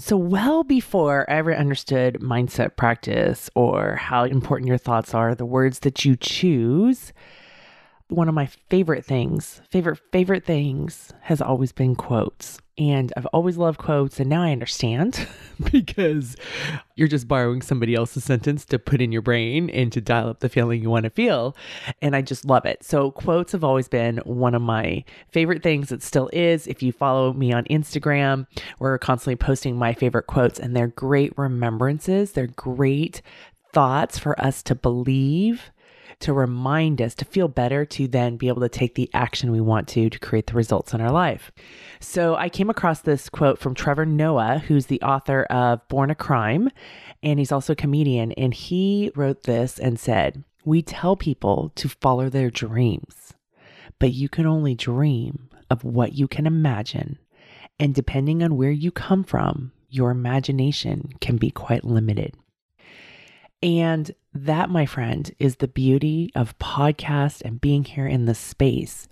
So, well before I ever understood mindset practice or how important your thoughts are, the words that you choose, one of my favorite things, favorite, favorite things has always been quotes. And I've always loved quotes. And now I understand because you're just borrowing somebody else's sentence to put in your brain and to dial up the feeling you want to feel. And I just love it. So, quotes have always been one of my favorite things. It still is. If you follow me on Instagram, we're constantly posting my favorite quotes, and they're great remembrances. They're great thoughts for us to believe to remind us to feel better to then be able to take the action we want to to create the results in our life. So I came across this quote from Trevor Noah, who's the author of Born a Crime, and he's also a comedian. And he wrote this and said, We tell people to follow their dreams, but you can only dream of what you can imagine. And depending on where you come from, your imagination can be quite limited. And that, my friend, is the beauty of podcast and being here in this space.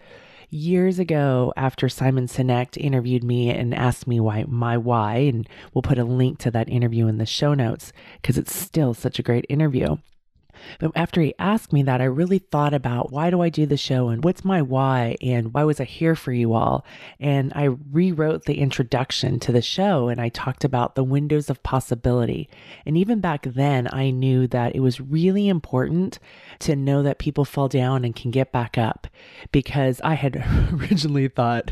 Years ago, after Simon Sinek interviewed me and asked me why my why, and we'll put a link to that interview in the show notes because it's still such a great interview. But after he asked me that, I really thought about why do I do the show and what's my why and why was I here for you all? And I rewrote the introduction to the show and I talked about the windows of possibility. And even back then, I knew that it was really important to know that people fall down and can get back up because I had originally thought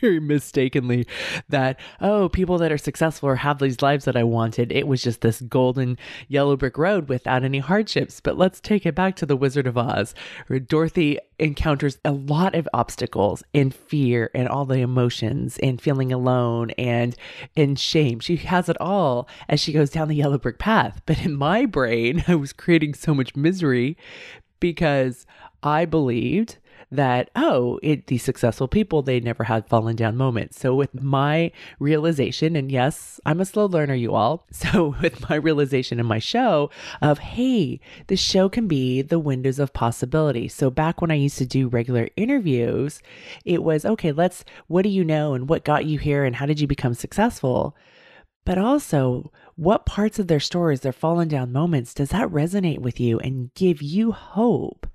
very mistakenly that, oh, people that are successful or have these lives that I wanted, it was just this golden yellow brick road without any hardships. But let's take it back to the Wizard of Oz, where Dorothy encounters a lot of obstacles and fear and all the emotions and feeling alone and and shame. She has it all as she goes down the yellow brick path. But in my brain, I was creating so much misery because I believed that oh it these successful people they never had fallen down moments. So with my realization and yes i'm a slow learner you all. So with my realization in my show of hey the show can be the windows of possibility. So back when i used to do regular interviews it was okay let's what do you know and what got you here and how did you become successful? But also what parts of their stories their fallen down moments does that resonate with you and give you hope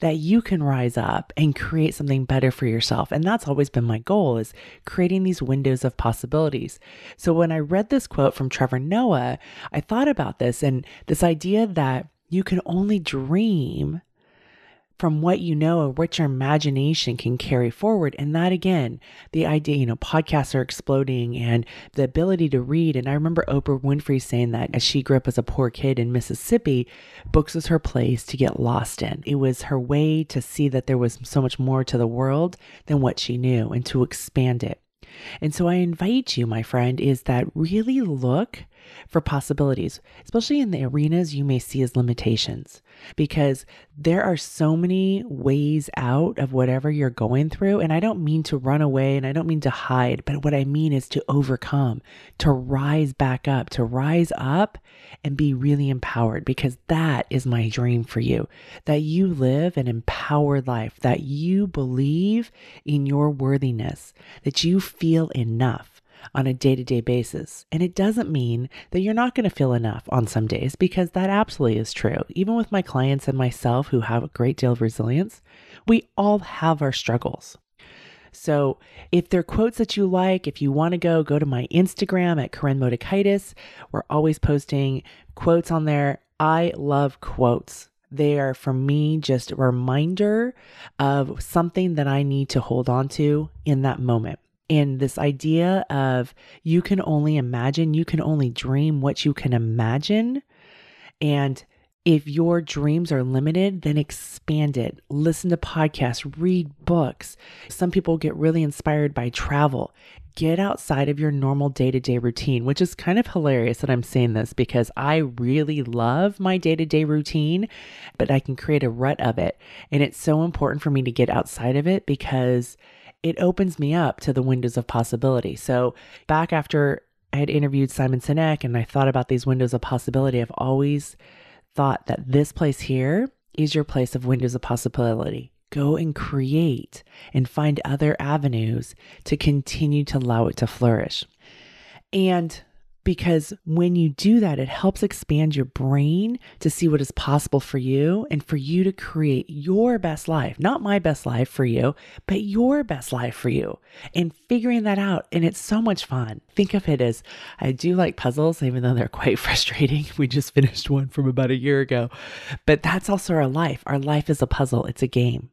that you can rise up and create something better for yourself. And that's always been my goal is creating these windows of possibilities. So when I read this quote from Trevor Noah, I thought about this and this idea that you can only dream from what you know or what your imagination can carry forward. And that again, the idea, you know, podcasts are exploding and the ability to read. And I remember Oprah Winfrey saying that as she grew up as a poor kid in Mississippi, books was her place to get lost in. It was her way to see that there was so much more to the world than what she knew and to expand it. And so I invite you, my friend, is that really look for possibilities, especially in the arenas you may see as limitations, because there are so many ways out of whatever you're going through. And I don't mean to run away and I don't mean to hide, but what I mean is to overcome, to rise back up, to rise up and be really empowered, because that is my dream for you that you live an empowered life, that you believe in your worthiness, that you feel enough on a day to day basis. And it doesn't mean that you're not going to feel enough on some days because that absolutely is true. Even with my clients and myself who have a great deal of resilience, we all have our struggles. So if there are quotes that you like, if you want to go, go to my Instagram at Koren Motekaitis. We're always posting quotes on there. I love quotes. They are for me just a reminder of something that I need to hold on to in that moment. And this idea of you can only imagine, you can only dream what you can imagine. And If your dreams are limited, then expand it. Listen to podcasts, read books. Some people get really inspired by travel. Get outside of your normal day to day routine, which is kind of hilarious that I'm saying this because I really love my day to day routine, but I can create a rut of it. And it's so important for me to get outside of it because it opens me up to the windows of possibility. So, back after I had interviewed Simon Sinek and I thought about these windows of possibility, I've always thought that this place here is your place of windows of possibility. Go and create and find other avenues to continue to allow it to flourish. And because when you do that, it helps expand your brain to see what is possible for you and for you to create your best life, not my best life for you, but your best life for you and figuring that out. And it's so much fun. Think of it as I do like puzzles, even though they're quite frustrating. We just finished one from about a year ago, but that's also our life. Our life is a puzzle, it's a game.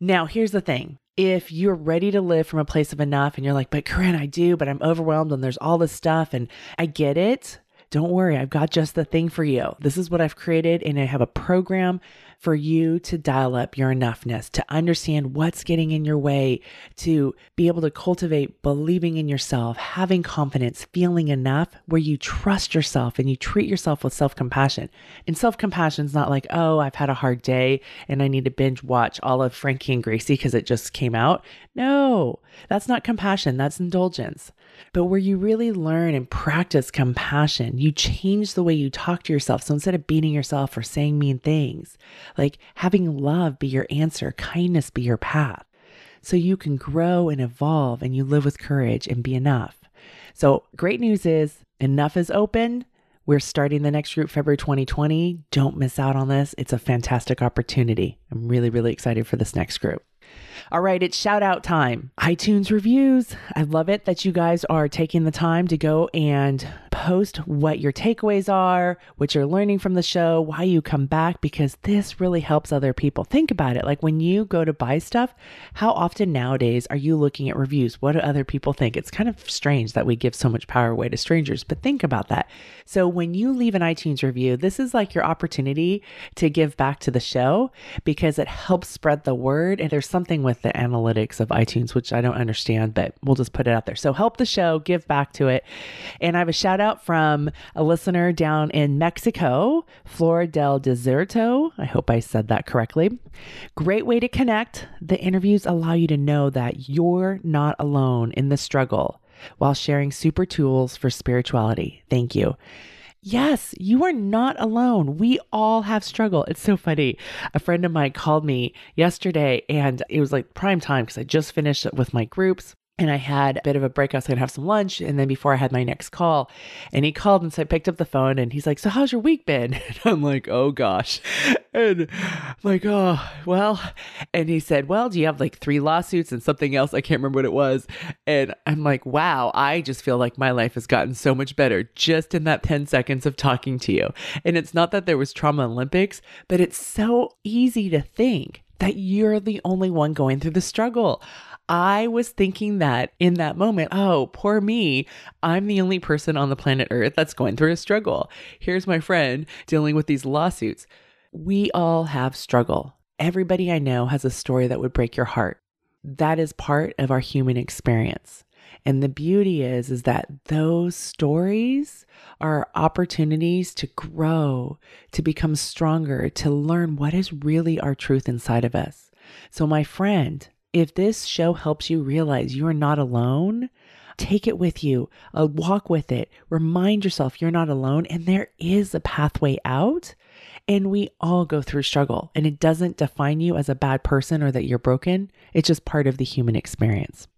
Now, here's the thing if you're ready to live from a place of enough and you're like, but Koren, I do, but I'm overwhelmed and there's all this stuff and I get it. Don't worry, I've got just the thing for you. This is what I've created, and I have a program for you to dial up your enoughness, to understand what's getting in your way, to be able to cultivate believing in yourself, having confidence, feeling enough where you trust yourself and you treat yourself with self compassion. And self compassion is not like, oh, I've had a hard day and I need to binge watch all of Frankie and Gracie because it just came out. No, that's not compassion, that's indulgence but where you really learn and practice compassion, you change the way you talk to yourself. So instead of beating yourself or saying mean things, like having love be your answer, kindness be your path. So you can grow and evolve and you live with courage and be enough. So, great news is enough is open. We're starting the next group February 2020. Don't miss out on this. It's a fantastic opportunity. I'm really, really excited for this next group. All right, it's shout out time. iTunes reviews. I love it that you guys are taking the time to go and post what your takeaways are, what you're learning from the show, why you come back, because this really helps other people. Think about it. Like when you go to buy stuff, how often nowadays are you looking at reviews? What do other people think? It's kind of strange that we give so much power away to strangers, but think about that. So when you leave an iTunes review, this is like your opportunity to give back to the show because it helps spread the word. And there's something with the analytics of iTunes, which I don't understand, but we'll just put it out there. So help the show, give back to it. And I have a shout out from a listener down in Mexico, Flor del Deserto. I hope I said that correctly. Great way to connect. The interviews allow you to know that you're not alone in the struggle while sharing super tools for spirituality. Thank you. Yes, you are not alone. We all have struggle. It's so funny. A friend of mine called me yesterday and it was like prime time because I just finished with my groups and I had a bit of a break. I was going to have some lunch. And then before I had my next call, and he called. And so I picked up the phone and he's like, So, how's your week been? And I'm like, Oh gosh. And I'm like, Oh, well. And he said, Well, do you have like three lawsuits and something else? I can't remember what it was. And I'm like, Wow, I just feel like my life has gotten so much better just in that 10 seconds of talking to you. And it's not that there was trauma Olympics, but it's so easy to think that you're the only one going through the struggle. I was thinking that in that moment, oh, poor me. I'm the only person on the planet Earth that's going through a struggle. Here's my friend dealing with these lawsuits. We all have struggle. Everybody I know has a story that would break your heart. That is part of our human experience. And the beauty is is that those stories are opportunities to grow, to become stronger, to learn what is really our truth inside of us. So my friend, if this show helps you realize you are not alone, take it with you, uh, walk with it, remind yourself you're not alone, and there is a pathway out. And we all go through struggle, and it doesn't define you as a bad person or that you're broken. It's just part of the human experience.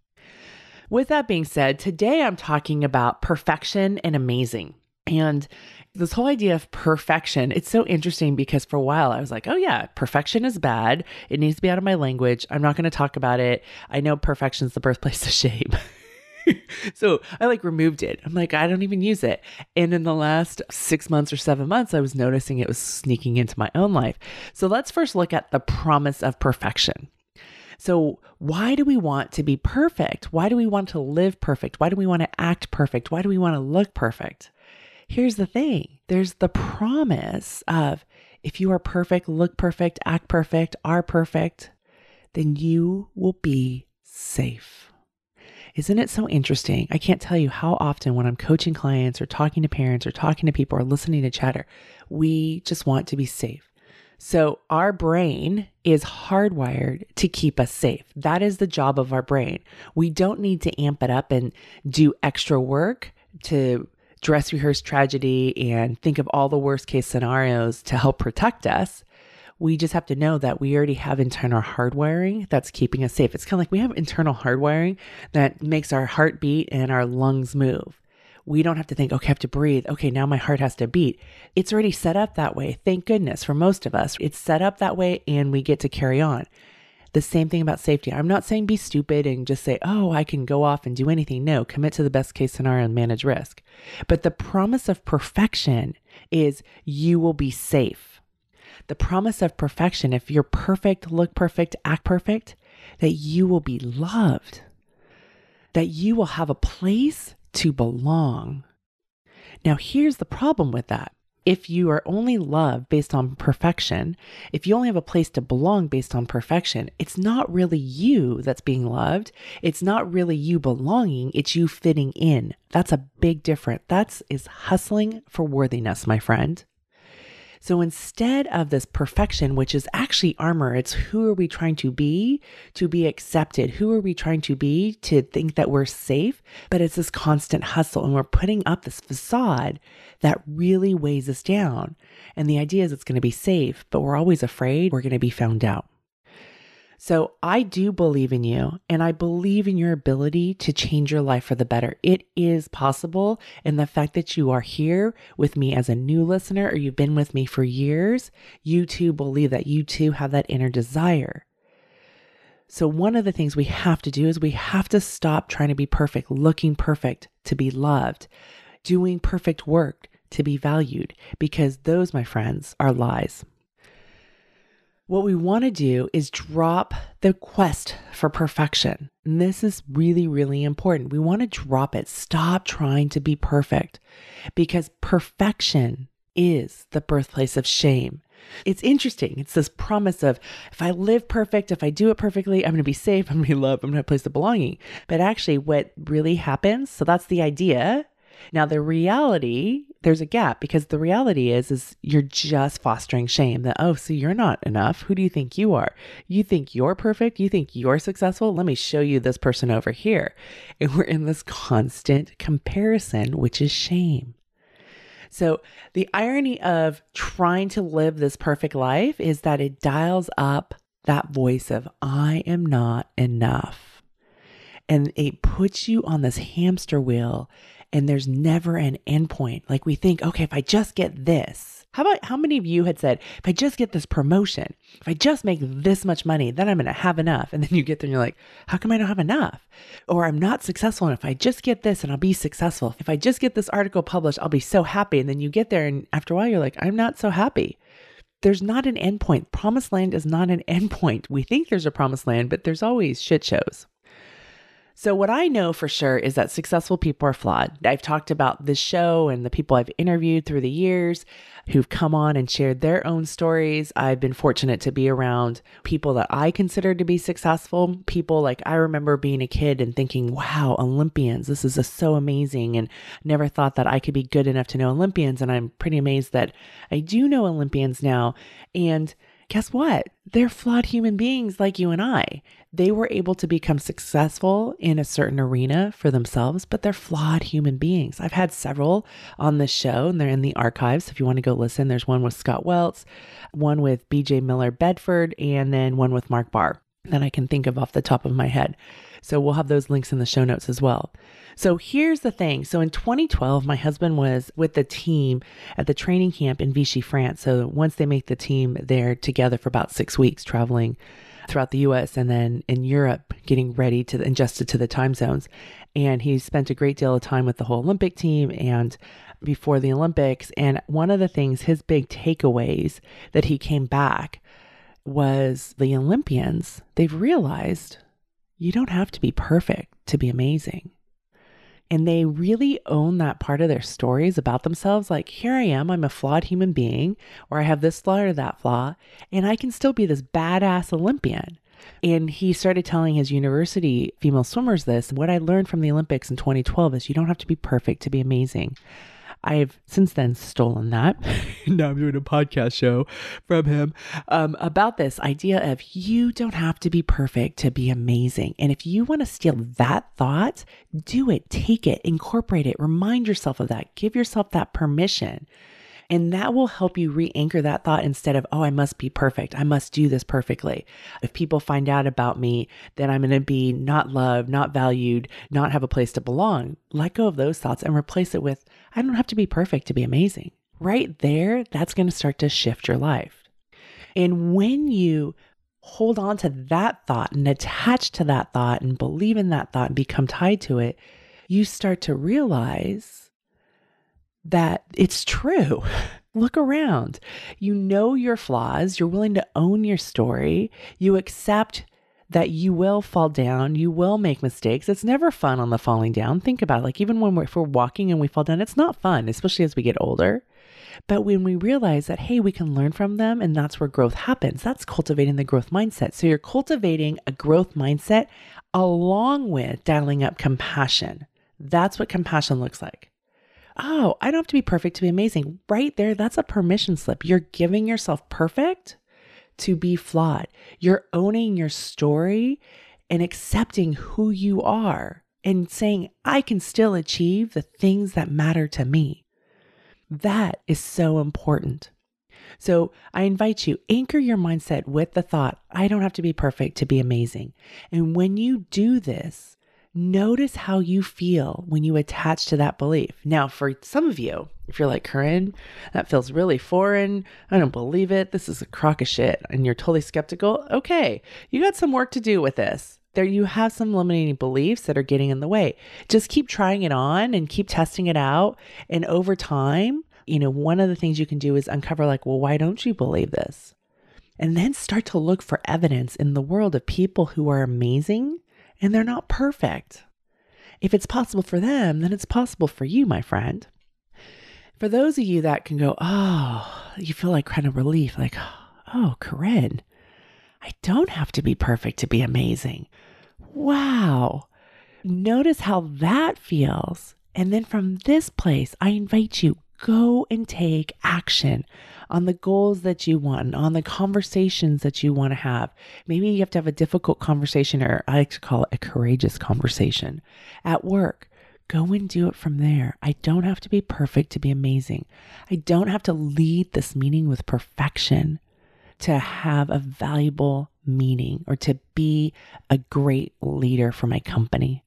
With that being said, today I'm talking about perfection and amazing. And this whole idea of perfection, it's so interesting because for a while I was like, oh yeah, perfection is bad. It needs to be out of my language. I'm not going to talk about it. I know perfection is the birthplace of shame. so I like removed it. I'm like, I don't even use it. And in the last six months or seven months, I was noticing it was sneaking into my own life. So let's first look at the promise of perfection. So, why do we want to be perfect? Why do we want to live perfect? Why do we want to act perfect? Why do we want to look perfect? Here's the thing there's the promise of if you are perfect, look perfect, act perfect, are perfect, then you will be safe. Isn't it so interesting? I can't tell you how often when I'm coaching clients or talking to parents or talking to people or listening to chatter, we just want to be safe. So our brain is hardwired to keep us safe. That is the job of our brain. We don't need to amp it up and do extra work to dress rehearse tragedy and think of all the worst case scenarios to help protect us. We just have to know that we already have internal hardwiring that's keeping us safe. It's kind of like we have internal hardwiring that makes our heart beat and our lungs move. We don't have to think, okay, I have to breathe. Okay, now my heart has to beat. It's already set up that way. Thank goodness for most of us. It's set up that way and we get to carry on. The same thing about safety. I'm not saying be stupid and just say, oh, I can go off and do anything. No, commit to the best case scenario and manage risk. But the promise of perfection is you will be safe. The promise of perfection, if you're perfect, look perfect, act perfect, that you will be loved, that you will have a place to belong. Now, here's the problem with that. If you are only loved based on perfection, if you only have a place to belong based on perfection, it's not really you that's being loved. It's not really you belonging, it's you fitting in. That's a big difference. That's is hustling for worthiness, my friend. So instead of this perfection, which is actually armor, it's who are we trying to be to be accepted? Who are we trying to be to think that we're safe? But it's this constant hustle and we're putting up this facade that really weighs us down. And the idea is it's going to be safe, but we're always afraid we're going to be found out. So I do believe in you and I believe in your ability to change your life for the better. It is possible. And the fact that you are here with me as a new listener or you've been with me for years, you too believe that you too have that inner desire. So, one of the things we have to do is we have to stop trying to be perfect, looking perfect to be loved, doing perfect work to be valued, because those, my friends, are lies. What we want to do is drop the quest for perfection. And this is really, really important. We want to drop it. Stop trying to be perfect because perfection is the birthplace of shame. It's interesting. It's this promise of if I live perfect, if I do it perfectly, I'm going to be safe, I'm going to be loved, I'm going to have a place of belonging. But actually, what really happens, so that's the idea. Now, the reality there's a gap because the reality is is you're just fostering shame that oh so you're not enough. Who do you think you are? You think you're perfect. You think you're successful. Let me show you this person over here. And we're in this constant comparison which is shame. So the irony of trying to live this perfect life is that it dials up that voice of i am not enough. And it puts you on this hamster wheel and there's never an endpoint. Like we think, okay, if I just get this, how about how many of you had said, if I just get this promotion, if I just make this much money, then I'm going to have enough. And then you get there and you're like, how come I don't have enough? Or I'm not successful. And if I just get this and I'll be successful, if I just get this article published, I'll be so happy. And then you get there and after a while, you're like, I'm not so happy there's not an endpoint. Promised land is not an endpoint. We think there's a promised land, but there's always shit shows. So, what I know for sure is that successful people are flawed. I've talked about this show and the people I've interviewed through the years who've come on and shared their own stories. I've been fortunate to be around people that I consider to be successful. People like I remember being a kid and thinking, wow, Olympians, this is so amazing. And never thought that I could be good enough to know Olympians. And I'm pretty amazed that I do know Olympians now. And guess what? They're flawed human beings like you and I. They were able to become successful in a certain arena for themselves, but they're flawed human beings. I've had several on this show and they're in the archives. If you want to go listen, there's one with Scott Welts, one with BJ Miller Bedford, and then one with Mark Barr that I can think of off the top of my head. So we'll have those links in the show notes as well. So here's the thing. So in 2012, my husband was with the team at the training camp in Vichy, France. So once they make the team, they're together for about six weeks traveling throughout the US and then in Europe getting ready to adjusted to the time zones. And he spent a great deal of time with the whole Olympic team and before the Olympics. And one of the things, his big takeaways that he came back was the Olympians, they've realized you don't have to be perfect to be amazing. And they really own that part of their stories about themselves. Like, here I am, I'm a flawed human being, or I have this flaw or that flaw, and I can still be this badass Olympian. And he started telling his university female swimmers this. What I learned from the Olympics in 2012 is you don't have to be perfect to be amazing. I've since then stolen that. now I'm doing a podcast show from him um, about this idea of you don't have to be perfect to be amazing. And if you want to steal that thought, do it, take it, incorporate it, remind yourself of that, give yourself that permission. And that will help you re anchor that thought instead of, oh, I must be perfect. I must do this perfectly. If people find out about me, then I'm going to be not loved, not valued, not have a place to belong. Let go of those thoughts and replace it with, I don't have to be perfect to be amazing. Right there, that's going to start to shift your life. And when you hold on to that thought and attach to that thought and believe in that thought and become tied to it, you start to realize that it's true. Look around. You know your flaws. You're willing to own your story. You accept that you will fall down. You will make mistakes. It's never fun on the falling down. Think about it. Like, even when we're, if we're walking and we fall down, it's not fun, especially as we get older. But when we realize that, hey, we can learn from them and that's where growth happens, that's cultivating the growth mindset. So you're cultivating a growth mindset along with dialing up compassion. That's what compassion looks like oh, I don't have to be perfect to be amazing. Right there, that's a permission slip. You're giving yourself perfect to be flawed. You're owning your story and accepting who you are and saying, I can still achieve the things that matter to me. That is so important. So I invite you, anchor your mindset with the thought, I don't have to be perfect to be amazing. And when you do this, notice how you feel when you attach to that belief. Now, for some of you, if you're like, Koren, that feels really foreign. I don't believe it. This is a crock of shit. And you're totally skeptical. Okay, you got some work to do with this. There, you have some limiting beliefs that are getting in the way. Just keep trying it on and keep testing it out. And over time, you know, one of the things you can do is uncover, like, well, why don't you believe this? And then start to look for evidence in the world of people who are amazing and they're not perfect. If it's possible for them, then it's possible for you, my friend. For those of you that can go, oh, you feel like kind of relief, like, oh, Koren, I don't have to be perfect to be amazing. Wow. Notice how that feels. And then from this place, I invite you go and take action on the goals that you want, on the conversations that you want to have. Maybe you have to have a difficult conversation, or I like to call it a courageous conversation at work. Go and do it from there. I don't have to be perfect to be amazing. I don't have to lead this meeting with perfection to have a valuable meeting or to be a great leader for my company.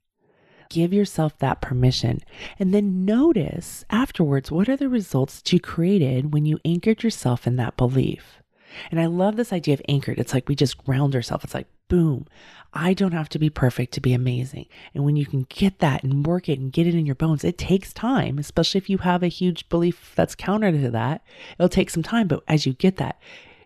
Give yourself that permission and then notice afterwards what are the results that you created when you anchored yourself in that belief. And I love this idea of anchored. It's like we just ground ourselves. It's like, boom, I don't have to be perfect to be amazing. And when you can get that and work it and get it in your bones, it takes time, especially if you have a huge belief that's counter to that. It'll take some time. But as you get that,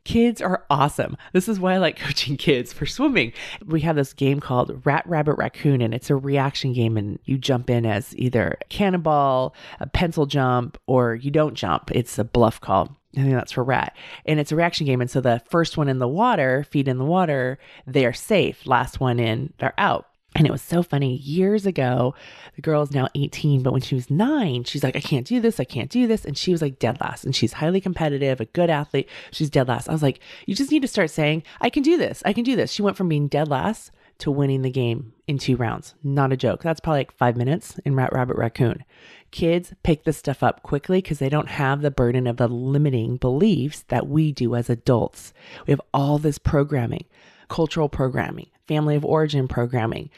Kids are awesome. This is why I like coaching kids for swimming. We have this game called Rat Rabbit Raccoon, and it's a reaction game, and you jump in as either a cannonball, a pencil jump, or you don't jump. It's a bluff call. I think that's for rat. And it's a reaction game. And so the first one in the water, feet in the water, they are safe. Last one in, they're out. And it was so funny. Years ago, the girl is now 18, but when she was nine, she's like, I can't do this. I can't do this. And she was like dead last. And she's highly competitive, a good athlete. She's dead last. I was like, you just need to start saying, I can do this. I can do this. She went from being dead last to winning the game in two rounds. Not a joke. That's probably like five minutes in Rat Rabbit Raccoon. Kids pick this stuff up quickly because they don't have the burden of the limiting beliefs that we do as adults. We have all this programming, cultural programming family of origin programming,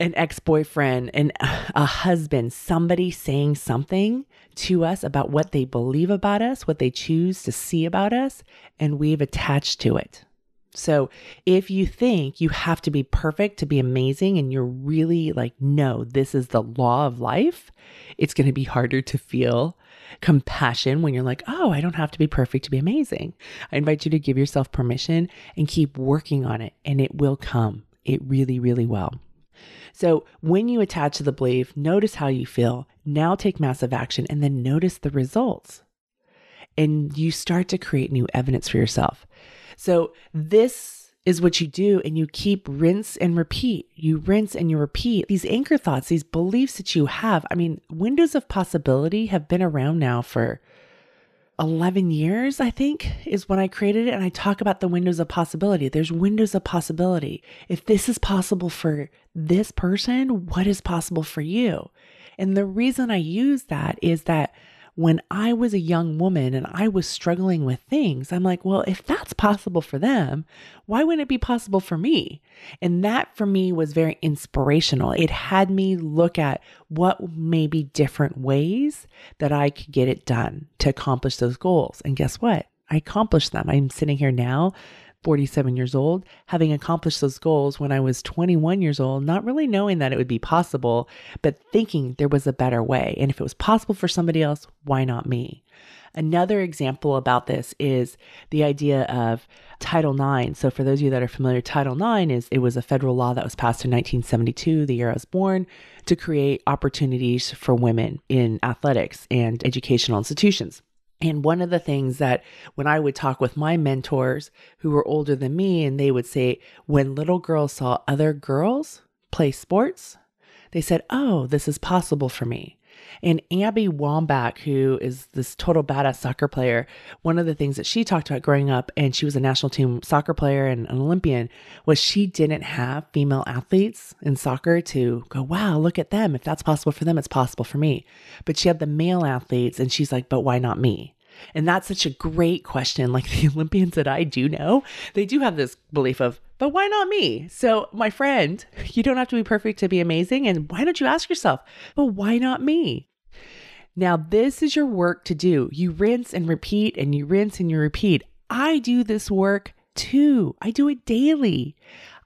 an ex boyfriend, and a husband, somebody saying something to us about what they believe about us, what they choose to see about us, and we've attached to it. So if you think you have to be perfect to be amazing and you're really like, no, this is the law of life, it's going to be harder to feel compassion when you're like, oh, I don't have to be perfect to be amazing. I invite you to give yourself permission and keep working on it, and it will come. It really, really will. So when you attach to the belief, notice how you feel. Now take massive action and then notice the results. And you start to create new evidence for yourself. So this is what you do and you keep rinse and repeat. You rinse and you repeat these anchor thoughts, these beliefs that you have. I mean, windows of possibility have been around now for 11 years, I think, is when I created it. And I talk about the windows of possibility. There's windows of possibility. If this is possible for this person, what is possible for you? And the reason I use that is that when I was a young woman and I was struggling with things, I'm like, well, if that's possible for them, why wouldn't it be possible for me? And that for me was very inspirational. It had me look at what may be different ways that I could get it done to accomplish those goals. And guess what? I accomplished them. I'm sitting here now 47 years old, having accomplished those goals when I was 21 years old, not really knowing that it would be possible, but thinking there was a better way. And if it was possible for somebody else, why not me? Another example about this is the idea of Title IX. So, for those of you that are familiar, Title IX is it was a federal law that was passed in 1972, the year I was born, to create opportunities for women in athletics and educational institutions. And one of the things that when I would talk with my mentors who were older than me, and they would say, when little girls saw other girls play sports, they said, Oh, this is possible for me. And Abby Wambach, who is this total badass soccer player, one of the things that she talked about growing up, and she was a national team soccer player and an Olympian, was she didn't have female athletes in soccer to go, wow, look at them. If that's possible for them, it's possible for me. But she had the male athletes, and she's like, but why not me? And that's such a great question. Like the Olympians that I do know, they do have this belief of, but why not me? So, my friend, you don't have to be perfect to be amazing. And why don't you ask yourself, but why not me? Now, this is your work to do. You rinse and repeat, and you rinse and you repeat. I do this work too. I do it daily.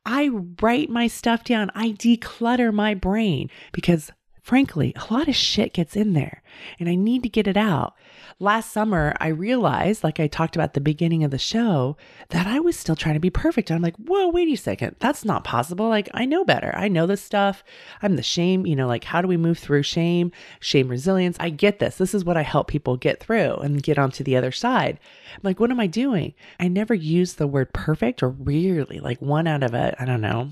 I write my stuff down. I declutter my brain because, frankly, a lot of shit gets in there and I need to get it out last summer, I realized, like I talked about the beginning of the show, that I was still trying to be perfect. I'm like, whoa, wait a second. That's not possible. Like, I know better. I know this stuff. I'm the shame, you know, like, how do we move through shame, shame resilience? I get this. This is what I help people get through and get onto the other side. I'm like, what am I doing? I never use the word perfect or rarely, like one out of it, I don't know,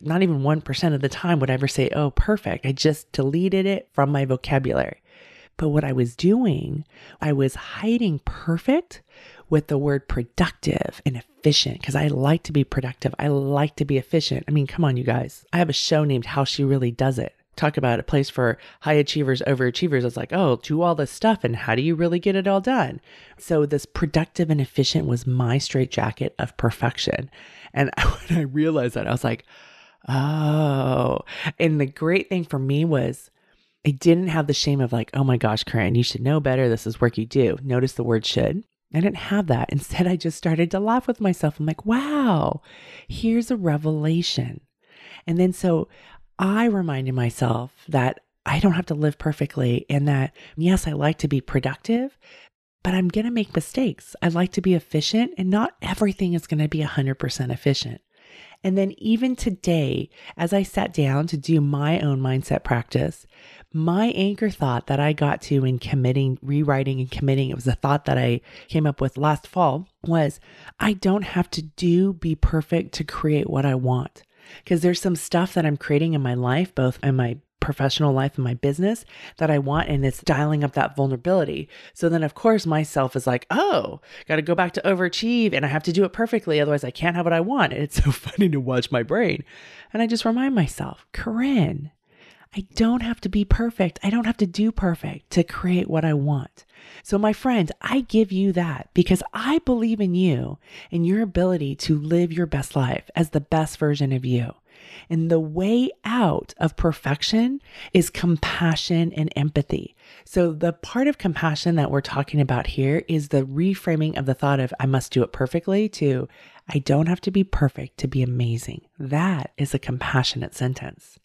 not even 1% of the time would I ever say, oh, perfect. I just deleted it from my vocabulary. But what I was doing, I was hiding perfect with the word productive and efficient because I like to be productive. I like to be efficient. I mean, come on, you guys. I have a show named How She Really Does It. Talk about a place for high achievers, overachievers. It's like, oh, do all this stuff and how do you really get it all done? So, this productive and efficient was my straitjacket of perfection. And when I realized that, I was like, oh. And the great thing for me was I didn't have the shame of like, oh my gosh, Koren, you should know better. This is work you do. Notice the word should. I didn't have that. Instead, I just started to laugh with myself. I'm like, wow, here's a revelation. And then so I reminded myself that I don't have to live perfectly and that, yes, I like to be productive, but I'm going to make mistakes. I like to be efficient and not everything is going to be 100% efficient. And then even today, as I sat down to do my own mindset practice, my anchor thought that I got to in committing, rewriting and committing, it was a thought that I came up with last fall was I don't have to do be perfect to create what I want. Because there's some stuff that I'm creating in my life, both in my professional life and my business that I want, and it's dialing up that vulnerability. So then, of course, myself is like, oh, got to go back to overachieve and I have to do it perfectly. Otherwise, I can't have what I want. And it's so funny to watch my brain. And I just remind myself, Koren, I don't have to be perfect. I don't have to do perfect to create what I want. So, my friend, I give you that because I believe in you and your ability to live your best life as the best version of you. And the way out of perfection is compassion and empathy. So, the part of compassion that we're talking about here is the reframing of the thought of I must do it perfectly to I don't have to be perfect to be amazing. That is a compassionate sentence.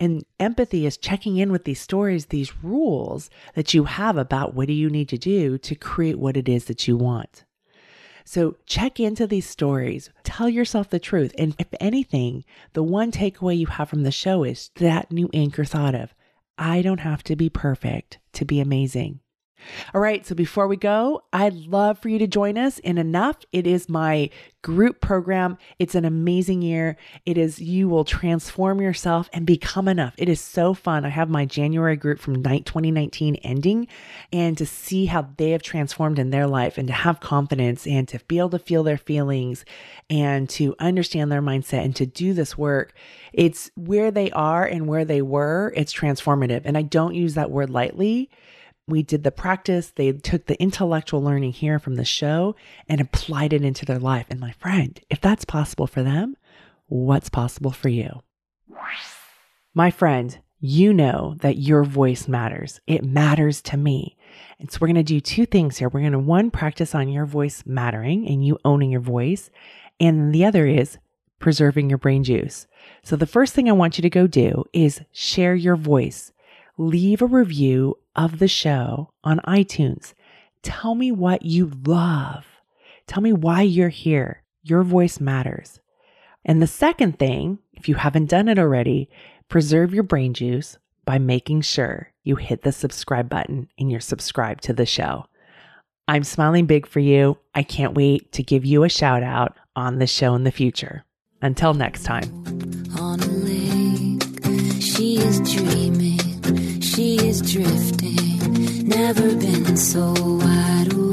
And empathy is checking in with these stories, these rules that you have about what do you need to do to create what it is that you want. So check into these stories, tell yourself the truth. And if anything, the one takeaway you have from the show is that new anchor thought of, I don't have to be perfect to be amazing. All right, so before we go, I'd love for you to join us in Enough. It is my group program. It's an amazing year. It is, you will transform yourself and become enough. It is so fun. I have my January group from 2019 ending and to see how they have transformed in their life and to have confidence and to be able to feel their feelings and to understand their mindset and to do this work. It's where they are and where they were. It's transformative. And I don't use that word lightly we did the practice. They took the intellectual learning here from the show and applied it into their life. And my friend, if that's possible for them, what's possible for you? My friend, you know that your voice matters. It matters to me. And so we're going to do two things here. We're going to one practice on your voice mattering and you owning your voice. And the other is preserving your brain juice. So the first thing I want you to go do is share your voice leave a review of the show on iTunes. Tell me what you love. Tell me why you're here. Your voice matters. And the second thing, if you haven't done it already, preserve your brain juice by making sure you hit the subscribe button and you're subscribed to the show. I'm smiling big for you. I can't wait to give you a shout out on the show in the future. Until next time. On a lake, she is dreaming she is drifting. Never been so wide awake.